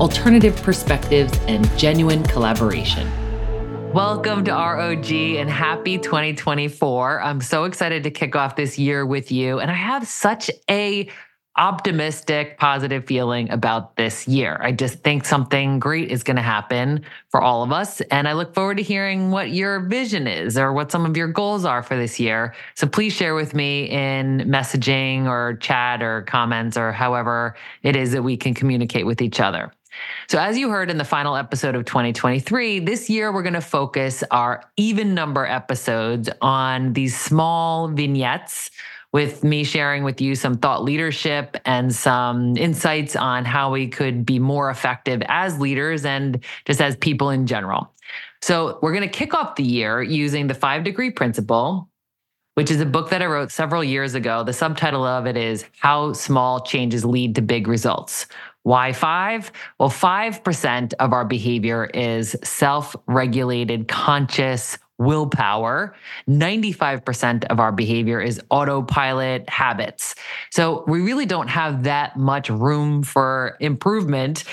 alternative perspectives, and genuine collaboration. Welcome to ROG and happy 2024. I'm so excited to kick off this year with you. And I have such a optimistic, positive feeling about this year. I just think something great is going to happen for all of us. And I look forward to hearing what your vision is or what some of your goals are for this year. So please share with me in messaging or chat or comments or however it is that we can communicate with each other. So, as you heard in the final episode of 2023, this year we're going to focus our even number episodes on these small vignettes with me sharing with you some thought leadership and some insights on how we could be more effective as leaders and just as people in general. So, we're going to kick off the year using the five degree principle, which is a book that I wrote several years ago. The subtitle of it is How Small Changes Lead to Big Results. Why five? Well, 5% of our behavior is self regulated, conscious willpower. 95% of our behavior is autopilot habits. So we really don't have that much room for improvement.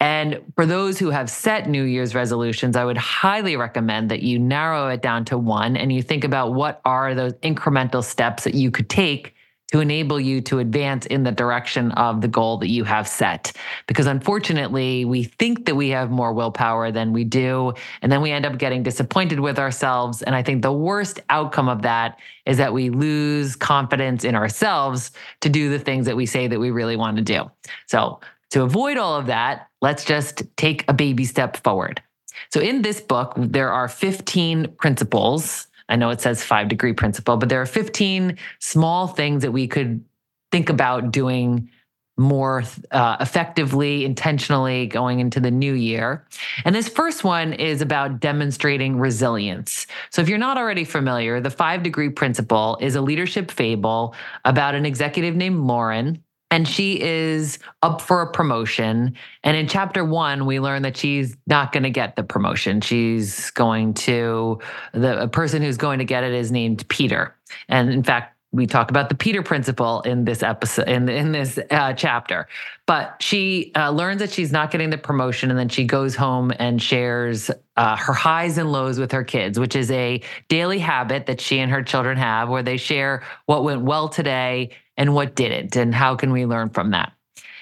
And for those who have set New Year's resolutions, I would highly recommend that you narrow it down to one and you think about what are those incremental steps that you could take to enable you to advance in the direction of the goal that you have set. Because unfortunately, we think that we have more willpower than we do. And then we end up getting disappointed with ourselves. And I think the worst outcome of that is that we lose confidence in ourselves to do the things that we say that we really want to do. So, to avoid all of that, let's just take a baby step forward. So, in this book, there are 15 principles I know it says five degree principle, but there are 15 small things that we could think about doing more uh, effectively, intentionally going into the new year. And this first one is about demonstrating resilience. So, if you're not already familiar, the five degree principle is a leadership fable about an executive named Lauren and she is up for a promotion. And in chapter one, we learn that she's not going to get the promotion. She's going to, the person who's going to get it is named Peter. And in fact, we talk about the Peter principle in this episode, in, in this uh, chapter. But she uh, learns that she's not getting the promotion, and then she goes home and shares uh, her highs and lows with her kids, which is a daily habit that she and her children have, where they share what went well today and what didn't, and how can we learn from that.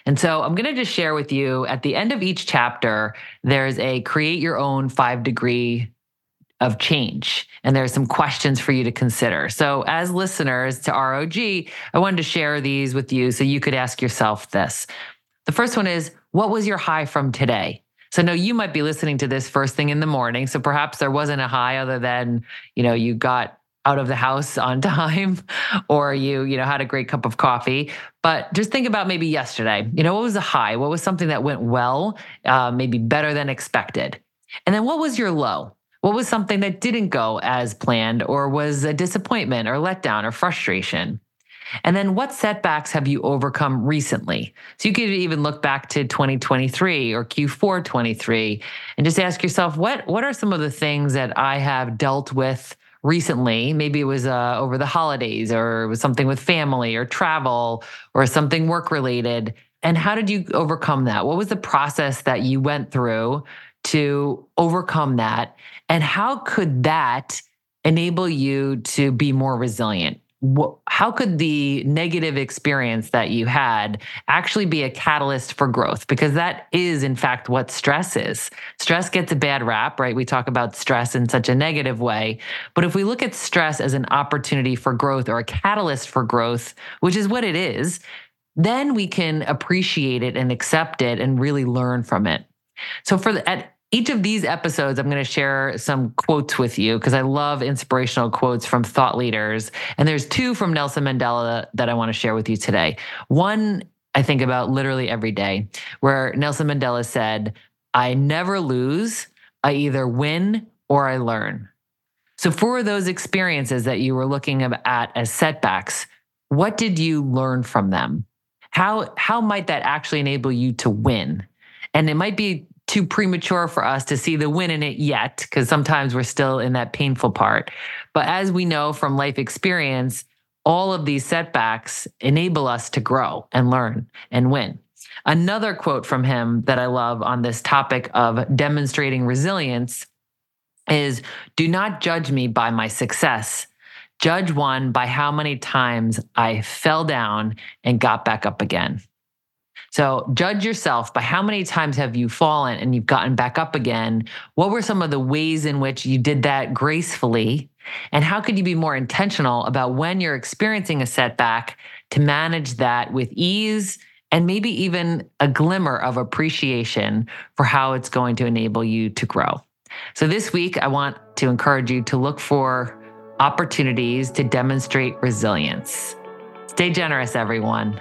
And so I'm going to just share with you at the end of each chapter, there's a create your own five degree of change. And there's some questions for you to consider. So, as listeners to ROG, I wanted to share these with you so you could ask yourself this. The first one is What was your high from today? So, no, you might be listening to this first thing in the morning. So, perhaps there wasn't a high other than, you know, you got out of the house on time or you you know had a great cup of coffee. But just think about maybe yesterday. You know what was a high? What was something that went well uh, maybe better than expected? And then what was your low? What was something that didn't go as planned or was a disappointment or letdown or frustration? And then what setbacks have you overcome recently? So you could even look back to 2023 or Q4 23 and just ask yourself, what, what are some of the things that I have dealt with recently? Maybe it was uh, over the holidays or it was something with family or travel or something work related. And how did you overcome that? What was the process that you went through to overcome that? And how could that enable you to be more resilient? How could the negative experience that you had actually be a catalyst for growth? Because that is, in fact, what stress is. Stress gets a bad rap, right? We talk about stress in such a negative way. But if we look at stress as an opportunity for growth or a catalyst for growth, which is what it is, then we can appreciate it and accept it and really learn from it. So for the, at each of these episodes, I'm going to share some quotes with you because I love inspirational quotes from thought leaders. And there's two from Nelson Mandela that I want to share with you today. One I think about literally every day, where Nelson Mandela said, I never lose, I either win or I learn. So, for those experiences that you were looking at as setbacks, what did you learn from them? How, how might that actually enable you to win? And it might be too premature for us to see the win in it yet, because sometimes we're still in that painful part. But as we know from life experience, all of these setbacks enable us to grow and learn and win. Another quote from him that I love on this topic of demonstrating resilience is do not judge me by my success. Judge one by how many times I fell down and got back up again. So judge yourself by how many times have you fallen and you've gotten back up again? What were some of the ways in which you did that gracefully? And how could you be more intentional about when you're experiencing a setback to manage that with ease and maybe even a glimmer of appreciation for how it's going to enable you to grow? So this week, I want to encourage you to look for opportunities to demonstrate resilience. Stay generous, everyone.